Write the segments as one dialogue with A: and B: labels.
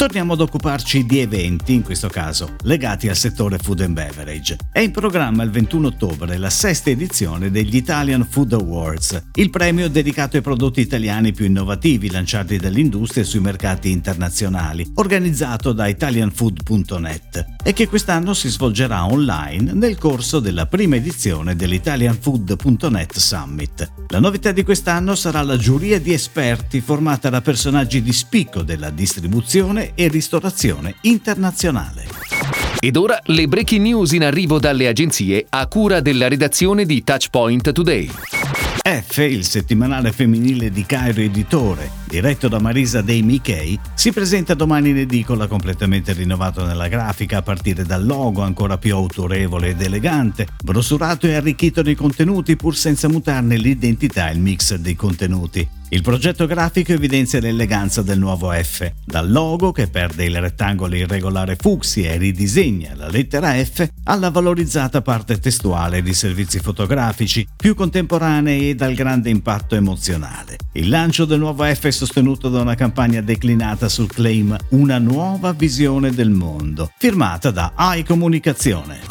A: Torniamo ad occuparci di eventi, in questo caso legati al settore food and beverage. È in programma il 21 ottobre la sesta edizione degli Italian Food Awards, il premio dedicato ai prodotti italiani più innovativi lanciati dall'industria sui mercati internazionali, organizzato da italianfood.net e che quest'anno si svolgerà online nel corso della prima edizione dell'italianfood.net Summit. La novità di quest'anno sarà la giuria di esperti formata da personaggi di spicco della distribuzione e ristorazione internazionale.
B: Ed ora le breaking news in arrivo dalle agenzie a cura della redazione di Touchpoint Today.
A: F, il settimanale femminile di Cairo Editore, diretto da Marisa Dei Michei, si presenta domani in edicola completamente rinnovato nella grafica a partire dal logo ancora più autorevole ed elegante, brossurato e arricchito nei contenuti pur senza mutarne l'identità e il mix dei contenuti. Il progetto grafico evidenzia l'eleganza del nuovo F, dal logo che perde il rettangolo irregolare fucsia e ridisegna la lettera F alla valorizzata parte testuale di servizi fotografici più contemporanei e dal grande impatto emozionale. Il lancio del nuovo F sostenuto da una campagna declinata sul claim Una nuova visione del mondo, firmata da AI Comunicazione.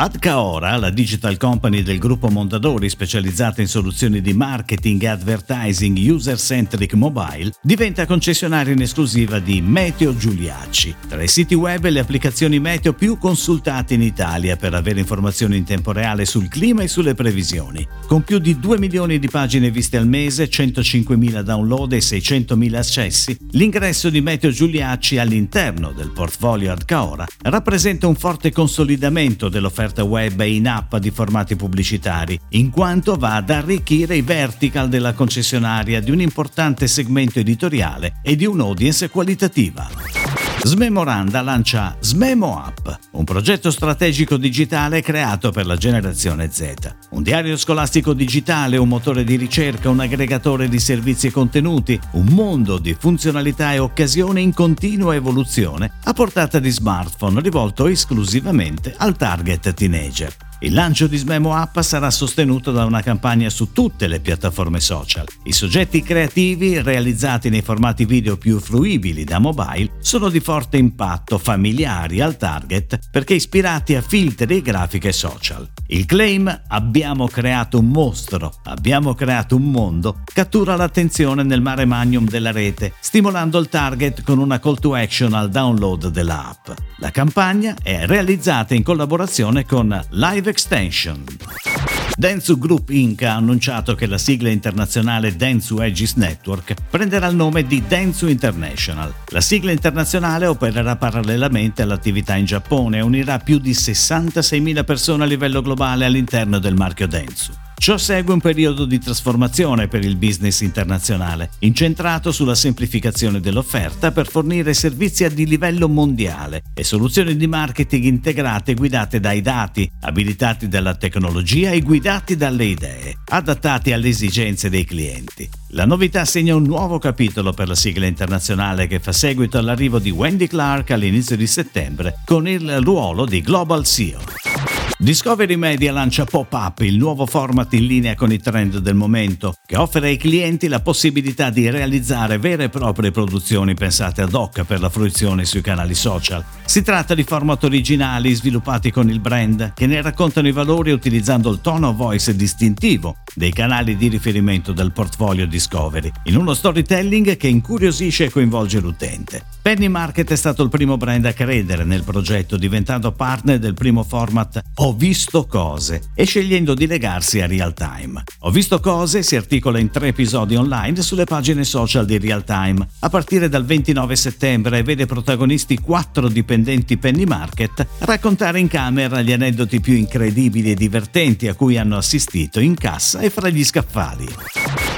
A: Adcaora, la digital company del gruppo Mondadori specializzata in soluzioni di marketing e advertising user-centric mobile, diventa concessionaria in esclusiva di Meteo Giuliacci, tra i siti web e le applicazioni meteo più consultate in Italia per avere informazioni in tempo reale sul clima e sulle previsioni. Con più di 2 milioni di pagine viste al mese, 105.000 download e 600.000 accessi, l'ingresso di Meteo Giuliacci all'interno del portfolio Adcaora rappresenta un forte consolidamento dell'offerta offerta web e in app di formati pubblicitari, in quanto va ad arricchire i vertical della concessionaria di un importante segmento editoriale e di un'audience qualitativa. Smemoranda lancia Smemo App, un progetto strategico digitale creato per la generazione Z. Un diario scolastico digitale, un motore di ricerca, un aggregatore di servizi e contenuti, un mondo di funzionalità e occasioni in continua evoluzione a portata di smartphone rivolto esclusivamente al target teenager. Il lancio di Smemo App sarà sostenuto da una campagna su tutte le piattaforme social. I soggetti creativi, realizzati nei formati video più fruibili da mobile, sono di forte impatto, familiari al target, perché ispirati a filtri e grafiche social. Il claim abbiamo creato un mostro, abbiamo creato un mondo, cattura l'attenzione nel mare magnum della rete, stimolando il target con una call to action al download dell'app. La campagna è realizzata in collaborazione con Live Extension. Dentsu Group Inc. ha annunciato che la sigla internazionale Dentsu Aegis Network prenderà il nome di Dentsu International. La sigla internazionale opererà parallelamente all'attività in Giappone e unirà più di 66.000 persone a livello globale all'interno del marchio Dentsu. Ciò segue un periodo di trasformazione per il business internazionale, incentrato sulla semplificazione dell'offerta per fornire servizi a di livello mondiale e soluzioni di marketing integrate guidate dai dati, abilitati dalla tecnologia e guidati dalle idee, adattati alle esigenze dei clienti. La novità segna un nuovo capitolo per la sigla internazionale che fa seguito all'arrivo di Wendy Clark all'inizio di settembre con il ruolo di Global CEO. Discovery Media lancia Pop-Up, il nuovo format in linea con i trend del momento, che offre ai clienti la possibilità di realizzare vere e proprie produzioni pensate ad hoc per la fruizione sui canali social. Si tratta di format originali sviluppati con il brand, che ne raccontano i valori utilizzando il tono voice distintivo dei canali di riferimento del portfolio Discovery, in uno storytelling che incuriosisce e coinvolge l'utente. Penny Market è stato il primo brand a credere nel progetto, diventando partner del primo format Visto cose e scegliendo di legarsi a Real Time. Ho visto cose si articola in tre episodi online sulle pagine social di Real Time, a partire dal 29 settembre e vede protagonisti quattro dipendenti Penny Market raccontare in camera gli aneddoti più incredibili e divertenti a cui hanno assistito in cassa e fra gli scaffali.